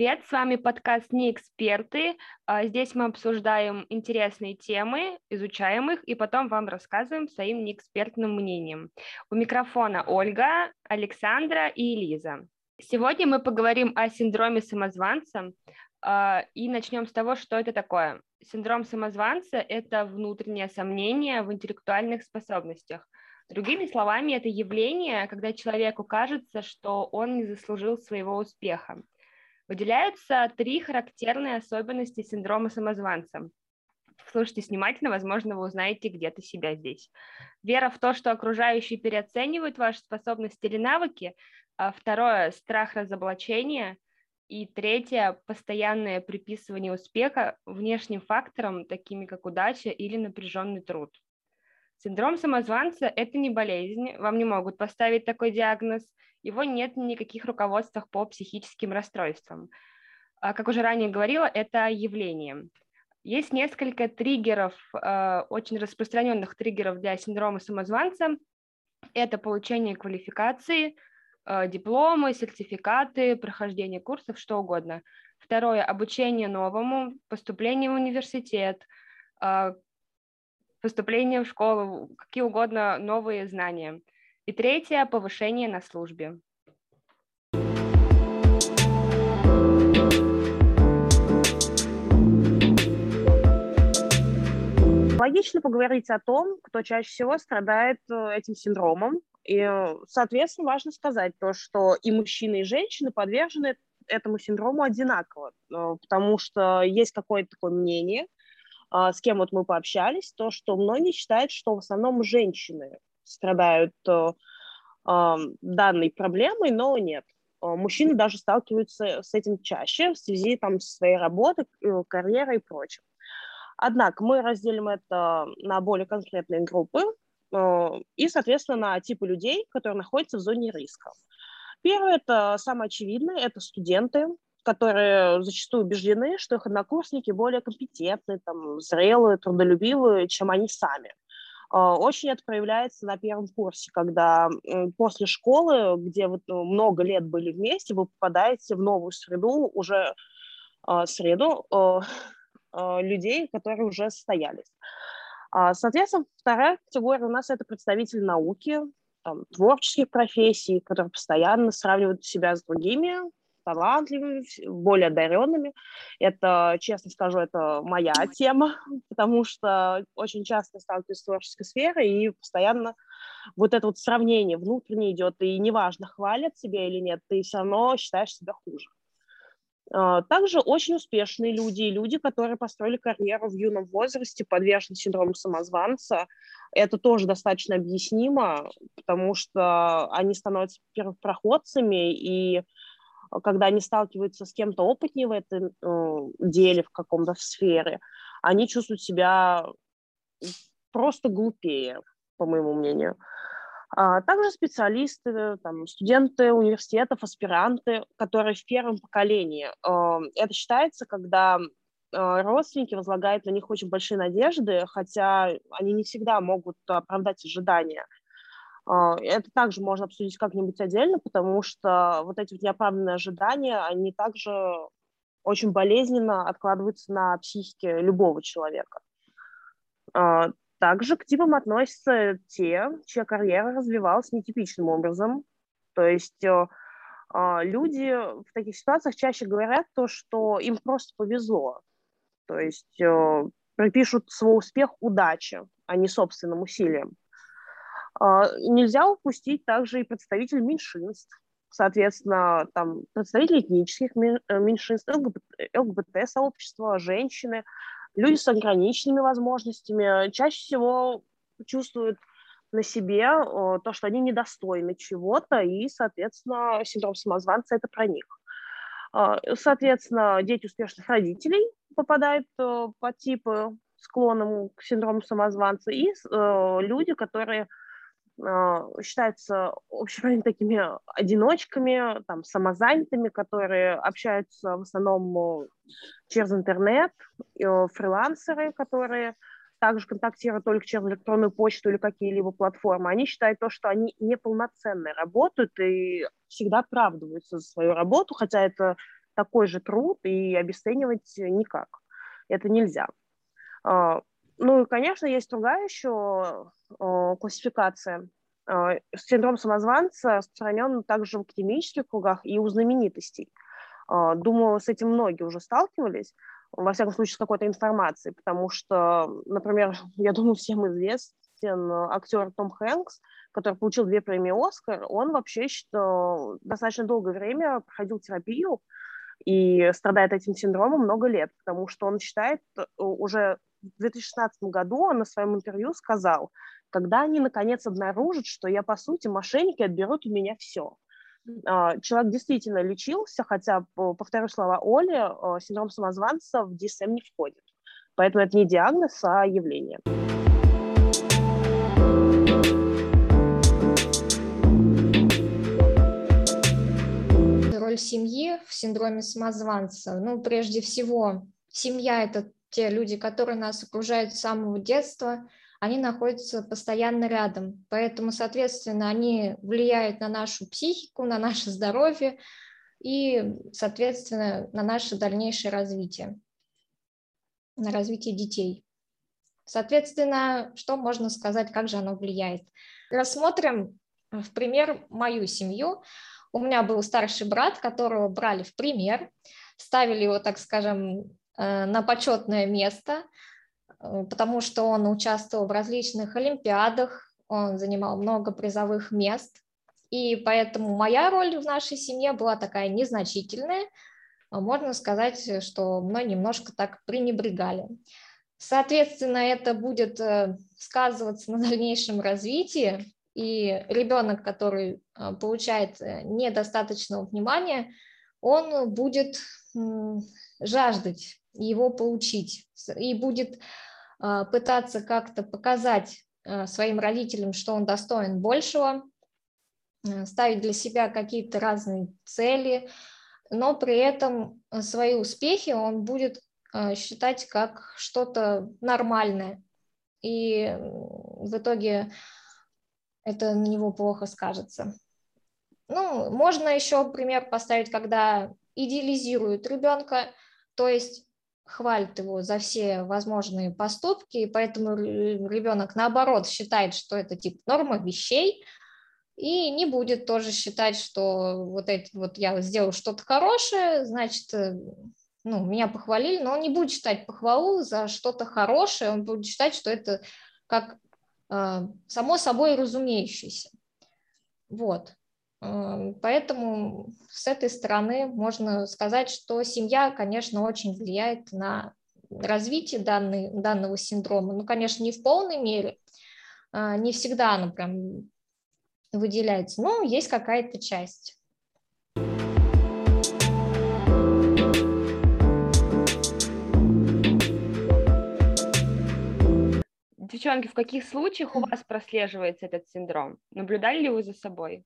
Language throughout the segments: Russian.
привет! С вами подкаст «Не эксперты». А, здесь мы обсуждаем интересные темы, изучаем их и потом вам рассказываем своим неэкспертным мнением. У микрофона Ольга, Александра и Элиза. Сегодня мы поговорим о синдроме самозванца а, и начнем с того, что это такое. Синдром самозванца – это внутреннее сомнение в интеллектуальных способностях. Другими словами, это явление, когда человеку кажется, что он не заслужил своего успеха. Выделяются три характерные особенности синдрома самозванца. Слушайте внимательно, возможно, вы узнаете где-то себя здесь. Вера в то, что окружающие переоценивают ваши способности или навыки. А второе – страх разоблачения. И третье – постоянное приписывание успеха внешним факторам, такими как удача или напряженный труд. Синдром самозванца – это не болезнь, вам не могут поставить такой диагноз, его нет в никаких руководствах по психическим расстройствам. А, как уже ранее говорила, это явление. Есть несколько триггеров, э, очень распространенных триггеров для синдрома самозванца. Это получение квалификации, э, дипломы, сертификаты, прохождение курсов, что угодно. Второе – обучение новому, поступление в университет, поступление в школу, какие угодно новые знания. И третье – повышение на службе. Логично поговорить о том, кто чаще всего страдает э, этим синдромом. И, соответственно, важно сказать то, что и мужчины, и женщины подвержены этому синдрому одинаково, э, потому что есть какое-то такое мнение, с кем вот мы пообщались, то, что многие считают, что в основном женщины страдают э, э, данной проблемой, но нет. Э, мужчины даже сталкиваются с этим чаще в связи там, со своей работой, карьерой и прочим. Однако мы разделим это на более конкретные группы и, соответственно, на типы людей, которые находятся в зоне риска. Первое, это самое очевидное, это студенты, которые зачастую убеждены, что их однокурсники более компетентны, там, зрелые, трудолюбивые, чем они сами. А, очень это проявляется на первом курсе, когда после школы, где вы ну, много лет были вместе, вы попадаете в новую среду, уже а, среду а, людей, которые уже состоялись. Соответственно, вторая категория у нас это представители науки, там, творческих профессий, которые постоянно сравнивают себя с другими, талантливыми, более одаренными. Это, честно скажу, это моя тема, потому что очень часто сталкиваюсь с творческой сферой, и постоянно вот это вот сравнение внутреннее идет, и неважно, хвалят тебя или нет, ты все равно считаешь себя хуже. А, также очень успешные люди, люди, которые построили карьеру в юном возрасте, подвержены синдрому самозванца. Это тоже достаточно объяснимо, потому что они становятся первопроходцами, и когда они сталкиваются с кем-то опытнее в этом э, деле, в каком-то сфере, они чувствуют себя просто глупее, по моему мнению. А также специалисты, там, студенты университетов, аспиранты, которые в первом поколении. Э, это считается, когда э, родственники возлагают на них очень большие надежды, хотя они не всегда могут оправдать ожидания. А, это также можно обсудить как-нибудь отдельно, потому что вот эти вот неоправданные ожидания, они также очень болезненно откладываются на психике любого человека. А, также к типам относятся те, чья карьера развивалась нетипичным образом. То есть э, а, люди в таких ситуациях чаще говорят то, что им просто повезло. То есть э, припишут свой успех удаче, а не собственным усилиям. А, нельзя упустить также и представителей меньшинств, соответственно, там представители этнических э, меньшинств, ЛГБТ-сообщества, женщины, люди с ограниченными возможностями чаще всего чувствуют на себе то, что они недостойны чего-то, и, соответственно, синдром самозванца – это про них. А, соответственно, дети успешных родителей попадают э, по типу склонному к синдрому самозванца, и э, люди, которые считаются общепринятыми такими одиночками, там, самозанятыми, которые общаются в основном через интернет, фрилансеры, которые также контактируют только через электронную почту или какие-либо платформы, они считают то, что они неполноценно работают и всегда оправдываются за свою работу, хотя это такой же труд и обесценивать никак. Это нельзя. А, ну и, конечно, есть другая еще классификация. Синдром самозванца распространен также в академических кругах и у знаменитостей. Думаю, с этим многие уже сталкивались во всяком случае, с какой-то информацией, потому что, например, я думаю, всем известен актер Том Хэнкс, который получил две премии «Оскар», он вообще что, достаточно долгое время проходил терапию и страдает этим синдромом много лет, потому что он считает, э, уже в 2016 году он на своем интервью сказал, когда они наконец обнаружат, что я, по сути, мошенники отберут у меня все – а, человек действительно лечился, хотя, повторю слова Оли, а, синдром самозванца в DSM не входит. Поэтому это не диагноз, а явление. Роль семьи в синдроме самозванца. Ну, прежде всего, семья – это те люди, которые нас окружают с самого детства – они находятся постоянно рядом. Поэтому, соответственно, они влияют на нашу психику, на наше здоровье и, соответственно, на наше дальнейшее развитие, на развитие детей. Соответственно, что можно сказать, как же оно влияет? Рассмотрим в пример мою семью. У меня был старший брат, которого брали в пример, ставили его, так скажем, на почетное место – Э, потому что он участвовал в различных олимпиадах, он занимал много призовых мест, и поэтому моя роль в нашей семье была такая незначительная, а можно сказать, что мной немножко так пренебрегали. Соответственно, это будет э, сказываться на дальнейшем развитии, и ребенок, который э, получает недостаточного внимания, он будет жаждать его получить и будет а, пытаться как-то показать а, своим родителям, что он достоин большего, а, ставить для себя какие-то разные цели, но при этом свои успехи он будет считать как что-то нормальное. И в итоге это на него плохо скажется. Ну, можно еще пример поставить, когда идеализируют ребенка, то есть хвалит его за все возможные поступки, и поэтому ребенок, наоборот, считает, что это типа норма вещей, и не будет тоже считать, что вот эти вот я сделал что-то хорошее, значит, э, ну, меня похвалили, но он не будет считать похвалу за что-то хорошее, он будет считать, что это как э, само собой разумеющееся. Вот. Поэтому с этой стороны можно сказать, что семья, конечно, очень влияет на развитие данной, данного синдрома. Ну, конечно, не в полной мере, а, не всегда оно прям выделяется, но есть какая-то часть. Девчонки, в каких случаях у вас прослеживается этот синдром? Наблюдали ли вы за собой?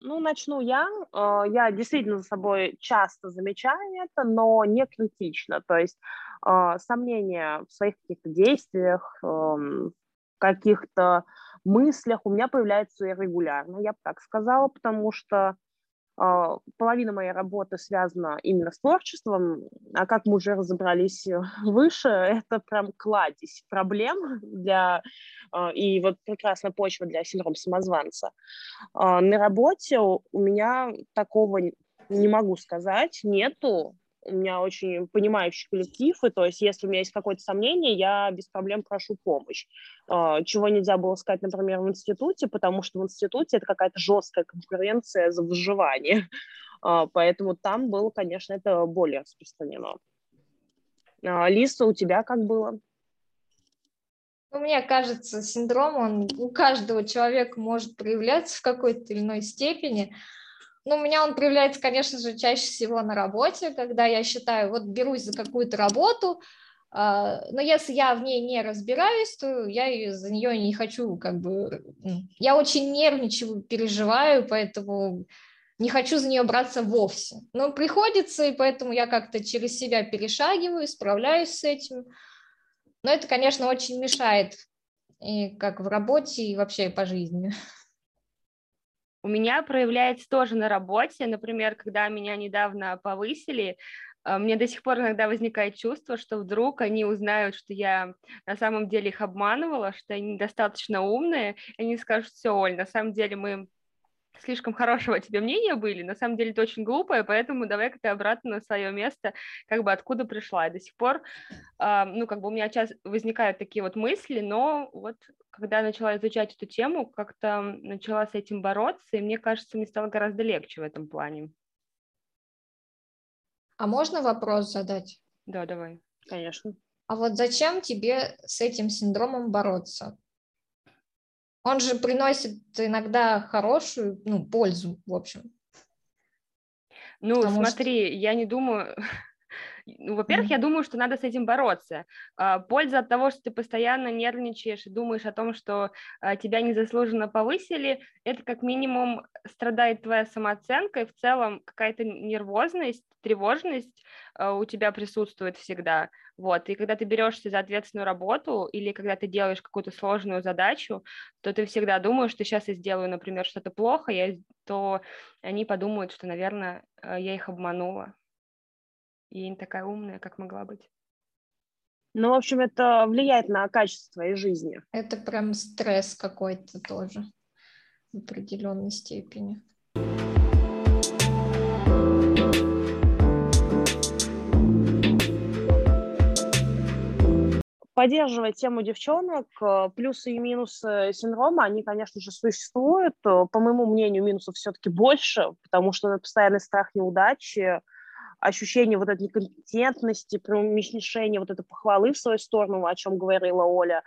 Ну, начну я. Э, я действительно за собой часто замечаю это, но не критично. То есть э, сомнения в своих каких-то действиях, эм, каких-то мыслях у меня появляются регулярно, я бы так сказала, потому что половина моей работы связана именно с творчеством, а как мы уже разобрались выше, это прям кладезь проблем для а, и вот прекрасная почва для синдрома самозванца. А, на работе у меня такого не могу сказать, нету, у меня очень понимающий коллектив, и то есть если у меня есть какое-то сомнение, я без проблем прошу помощь. А, чего нельзя было сказать, например, в институте, потому что в институте это какая-то жесткая конкуренция за выживание. А, поэтому там было, конечно, это более распространено. А, Лиса, у тебя как было? Ну, мне кажется, синдром, он у каждого человека может проявляться в какой-то или иной степени. Ну, у меня он проявляется, конечно же, чаще всего на работе, когда я считаю, вот берусь за какую-то работу, а, но если я в ней не разбираюсь, то я за нее не хочу, как бы, я очень нервничаю, переживаю, поэтому не хочу за нее браться вовсе. Но приходится, и поэтому я как-то через себя перешагиваю, справляюсь с этим. Но это, конечно, очень мешает и как в работе, и вообще по жизни. У меня проявляется тоже на работе, например, когда меня недавно повысили, а, мне до сих пор иногда возникает чувство, что вдруг они узнают, что я на самом деле их обманывала, что они недостаточно умные, и они скажут, все, Оль, на самом деле мы слишком хорошего тебе мнения были, на самом деле это очень глупое, поэтому давай-ка ты обратно на свое место, как бы откуда пришла. И до сих пор, э, ну, как бы у меня сейчас возникают такие вот мысли, но вот когда я начала изучать эту тему, как-то начала с этим бороться, и мне кажется, мне стало гораздо легче в этом плане. А можно вопрос задать? Да, давай. Конечно. А вот зачем тебе с этим синдромом бороться? Он же приносит иногда хорошую ну, пользу, в общем. Ну, Потому смотри, что... я не думаю, ну, во-первых, mm-hmm. я думаю, что надо с этим бороться. А, польза от того, что ты постоянно нервничаешь и думаешь о том, что а, тебя незаслуженно повысили, это как минимум страдает твоя самооценка, и в целом какая-то нервозность, тревожность а, у тебя присутствует всегда. Вот, и когда ты берешься за ответственную работу или когда ты делаешь какую-то сложную задачу, то ты всегда думаешь, что сейчас я сделаю, например, что-то плохо, я, то они подумают, что, наверное, я их обманула и не такая умная, как могла быть. Ну, в общем, это влияет на качество твоей жизни. Это прям стресс какой-то тоже в определенной степени. Поддерживая тему девчонок, э, плюсы и минусы синдрома, они, конечно же, существуют. Э, по моему мнению, минусов все-таки больше, потому что постоянный страх неудачи, ощущение вот этой некомпетентности, преуменьшение вот этой похвалы в свою сторону, о чем говорила Оля.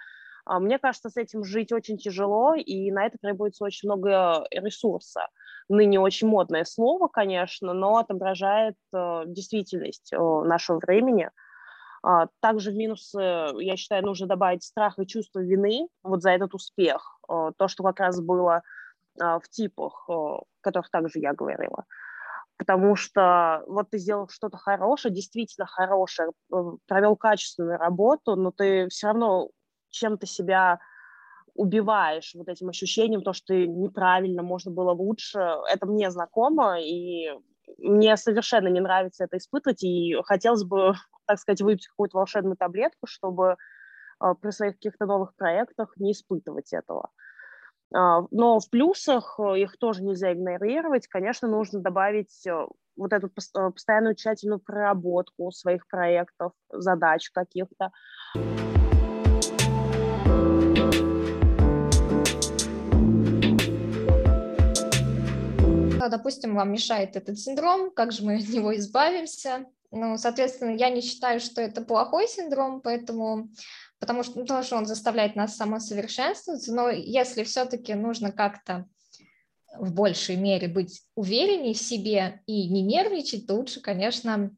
А, мне кажется, с этим жить очень тяжело, и на это требуется очень много ресурса. Ныне очень модное слово, конечно, но отображает э, действительность э, нашего времени. А, также в минусы, я считаю, нужно добавить страх и чувство вины вот за этот успех. Э, то, что как раз было в типах, о которых также я говорила потому что вот ты сделал что-то хорошее, действительно хорошее, провел качественную работу, но ты все равно чем-то себя убиваешь вот этим ощущением, то, что ты неправильно, можно было лучше. Это мне знакомо, и мне совершенно не нравится это испытывать, и хотелось бы, так сказать, выпить какую-то волшебную таблетку, чтобы э, при своих каких-то новых проектах не испытывать этого. А, но в плюсах э, их тоже нельзя игнорировать. Конечно, нужно добавить э, вот эту э, постоянную тщательную проработку своих проектов, задач каких-то. Допустим, вам мешает этот синдром, как же мы от него избавимся? Ну, соответственно, я не считаю, что это плохой синдром, поэтому потому что ну, тоже он заставляет нас самосовершенствоваться, но если все-таки нужно как-то в большей мере быть увереннее в себе и не нервничать, то лучше, конечно,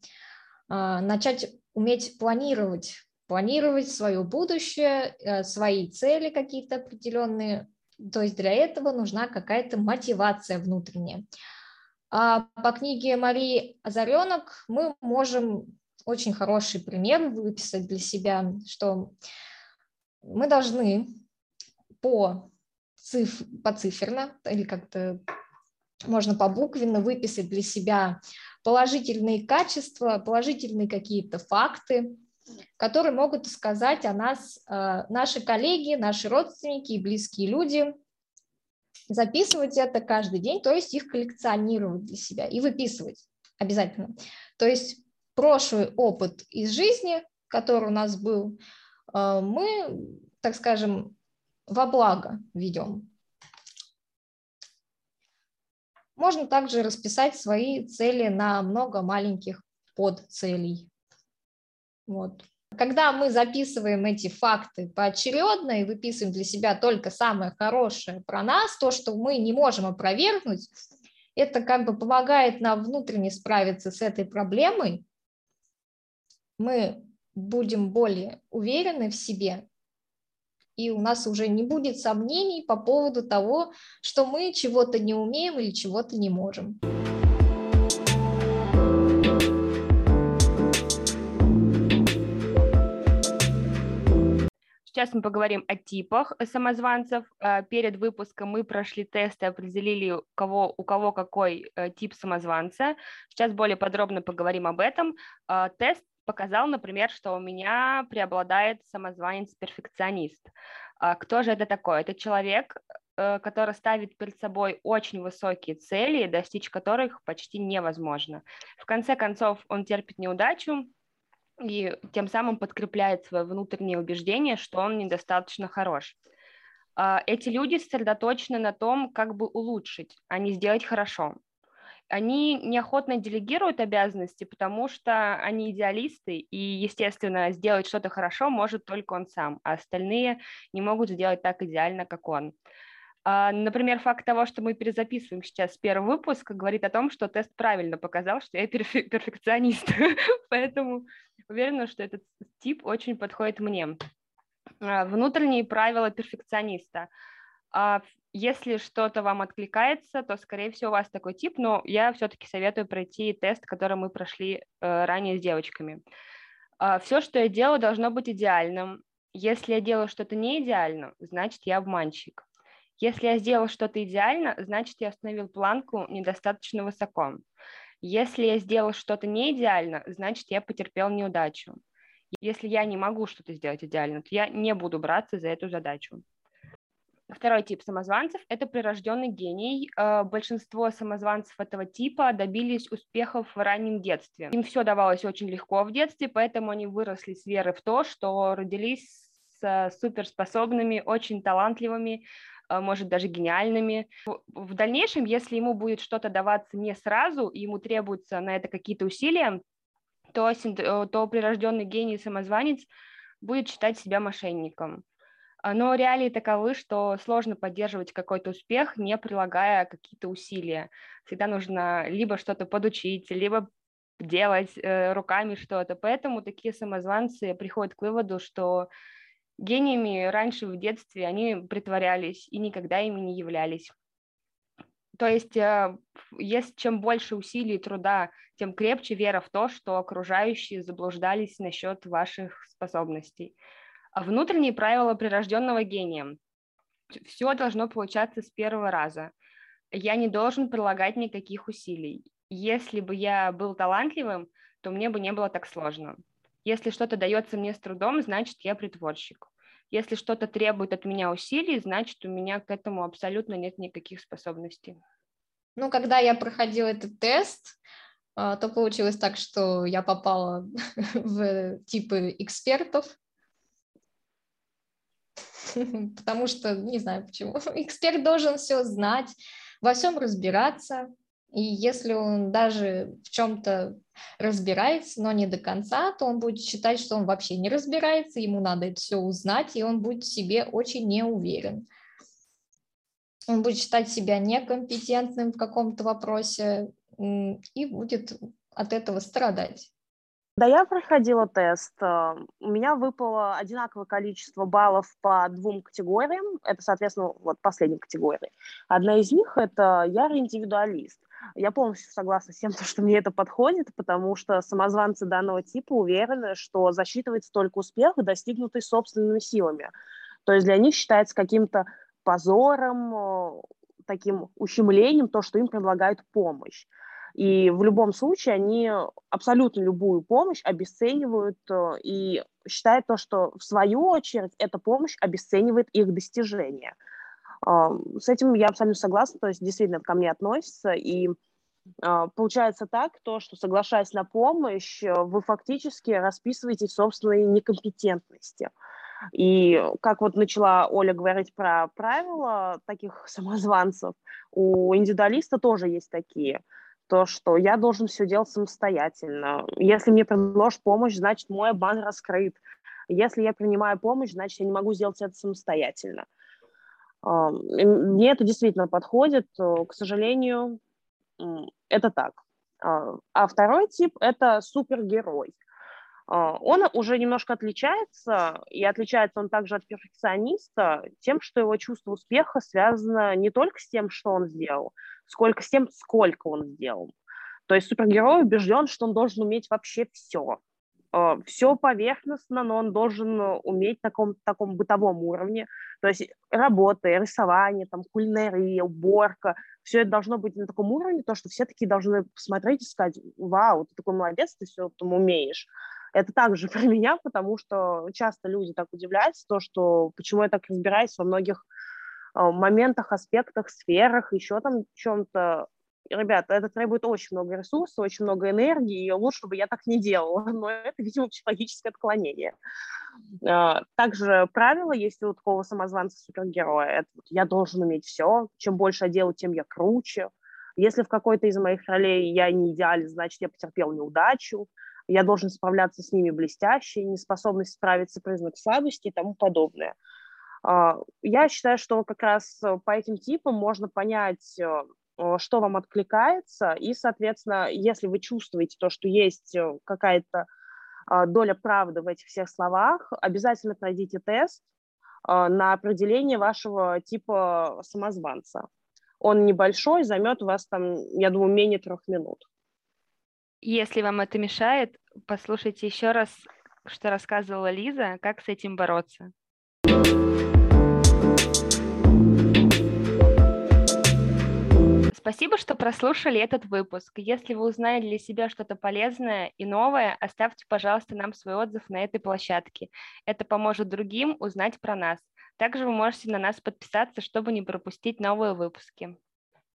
а, начать уметь планировать, планировать свое будущее, э, свои цели какие-то определенные. То есть для этого нужна какая-то мотивация внутренняя. А по книге Марии Озаренок мы можем очень хороший пример выписать для себя, что мы должны по циф, поциферно или как-то можно побуквенно выписать для себя положительные качества, положительные какие-то факты, которые могут сказать о нас э, наши коллеги, наши родственники и близкие люди. Записывать это каждый день, то есть их коллекционировать для себя и выписывать обязательно. То есть прошлый опыт из жизни, который у нас был, э, мы, так скажем, во благо ведем. Можно также расписать свои цели на много маленьких подцелей. Вот. Когда мы записываем эти факты поочередно и выписываем для себя только самое хорошее про нас, то, что мы не можем опровергнуть, это как бы помогает нам внутренне справиться с этой проблемой, мы будем более уверены в себе, и у нас уже не будет сомнений по поводу того, что мы чего-то не умеем или чего-то не можем. Сейчас мы поговорим о типах самозванцев. Э, перед выпуском мы прошли тесты, определили, у кого, у кого какой э, тип самозванца. Сейчас более подробно поговорим об этом. Э, тест показал, например, что у меня преобладает самозванец-перфекционист. Кто же это такой? Это человек, который ставит перед собой очень высокие цели, достичь которых почти невозможно. В конце концов, он терпит неудачу, и тем самым подкрепляет свое внутреннее убеждение, что он недостаточно хорош. А, эти люди сосредоточены на том, как бы улучшить, а не сделать хорошо. Они неохотно делегируют обязанности, потому что они идеалисты, и, естественно, сделать что-то хорошо может только он сам, а остальные не могут сделать так идеально, как он. А, например, факт того, что мы перезаписываем сейчас первый выпуск, говорит о том, что тест правильно показал, что я перфекционист. Поэтому уверена, что этот тип очень подходит мне. А, внутренние правила перфекциониста. А, если что-то вам откликается, то, скорее всего, у вас такой тип, но я все-таки советую пройти тест, который мы прошли э, ранее с девочками. Все, что я делаю, должно быть идеальным. Если я делаю что-то не идеально, значит, я обманщик. Если я сделал что-то идеально, значит, я установил планку недостаточно высоко. Если я сделал что-то не идеально, значит, я потерпел неудачу. Если я не могу что-то сделать идеально, то я не буду браться за эту задачу. Второй тип самозванцев – это прирожденный гений. Э, большинство самозванцев этого типа добились успехов в раннем детстве. Им все давалось очень легко в детстве, поэтому они выросли с верой в то, что родились с суперспособными, очень талантливыми, а, может, даже гениальными. В дальнейшем, если ему будет что-то даваться не сразу, ему требуются на это какие-то усилия, то, э, то прирожденный гений самозванец будет считать себя мошенником. А, но реалии таковы, что сложно поддерживать какой-то успех, не прилагая какие-то усилия. Всегда нужно либо что-то подучить, либо делать э, руками что-то. Поэтому такие самозванцы приходят к выводу, что Гениями раньше в детстве они притворялись и никогда ими не являлись. То есть, э, если чем больше усилий и труда, тем крепче вера в то, что окружающие заблуждались насчет ваших способностей. А внутренние правила прирожденного гения. Все должно получаться с первого раза. Я не должен прилагать никаких усилий. Если бы я был талантливым, то мне бы не было так сложно. Если что-то дается мне с трудом, значит, я притворщик. Если что-то требует от меня усилий, значит, у меня к этому абсолютно нет никаких способностей. Ну, когда я проходила этот тест, а, то получилось так, что я попала в типы экспертов, потому что, не знаю почему, эксперт должен все знать, во всем разбираться, и если он даже в чем-то разбирается, но не до конца, то он будет считать, что он вообще не разбирается, ему надо это все узнать, и он будет в себе очень неуверен. Он будет считать себя некомпетентным в каком-то вопросе и будет от этого страдать. Да, я проходила тест. Э, у меня выпало одинаковое количество баллов по двум категориям. Это, соответственно, вот последняя категория. Одна из них – это ярый индивидуалист. Я полностью согласна с тем, что мне это подходит, потому что самозванцы данного типа уверены, что засчитывается только успех, достигнутый собственными силами. То есть для них считается каким-то позором, э, таким ущемлением то, что им предлагают помощь. И в любом случае они абсолютно любую помощь обесценивают э, и считают то, что в свою очередь эта помощь обесценивает их достижения. С этим я абсолютно согласна, то есть действительно ко мне относится, и а, получается так, то, что соглашаясь на помощь, э, вы фактически расписываете собственные некомпетентности. И как вот начала Оля говорить про правила таких самозванцев, у индивидуалиста тоже есть такие. То, что я должен все делать самостоятельно. Если мне предложат помощь, значит, мой обман раскрыт. Если я принимаю помощь, значит, я не могу сделать это самостоятельно. Мне это действительно подходит. К сожалению, это так. А, а второй тип – это супергерой. А, он уже немножко отличается, и отличается он также от перфекциониста тем, что его чувство успеха связано не только с тем, что он сделал, сколько с тем, сколько он сделал. То есть супергерой убежден, что он должен уметь вообще все. Э, все поверхностно, но он должен уметь на таком, таком бытовом уровне. То есть работа, рисование, там, кулинария, уборка, все это должно быть на таком уровне, то, что все такие должны посмотреть и сказать, вау, ты такой молодец, ты все там умеешь. Это также про меня, потому что часто люди так удивляются, то, что почему я так разбираюсь во многих э, моментах, аспектах, сферах, еще там чем-то ребята, это требует очень много ресурсов, очень много энергии, и лучше бы я так не делала, но это, видимо, психологическое отклонение. А, также правило есть у такого самозванца-супергероя, это я должен уметь все, чем больше я делаю, тем я круче. Если в какой-то из моих ролей я не идеален, значит, я потерпел неудачу, я должен справляться с ними блестяще, неспособность справиться признак слабости и тому подобное. А, я считаю, что как раз по этим типам можно понять э, Э, что вам откликается, и, соответственно, если вы чувствуете то, что есть э, какая-то а, доля правды в этих всех словах, обязательно пройдите тест а, на определение вашего типа самозванца. Он небольшой, займет у вас там, я думаю, менее трех минут. Если вам это мешает, послушайте еще раз, что рассказывала Лиза, как с этим бороться. Спасибо, что прослушали этот выпуск. Если вы узнали для себя что-то полезное и новое, оставьте, пожалуйста, нам свой отзыв на этой площадке. Это поможет другим узнать про нас. Также вы можете на нас подписаться, чтобы не пропустить новые выпуски.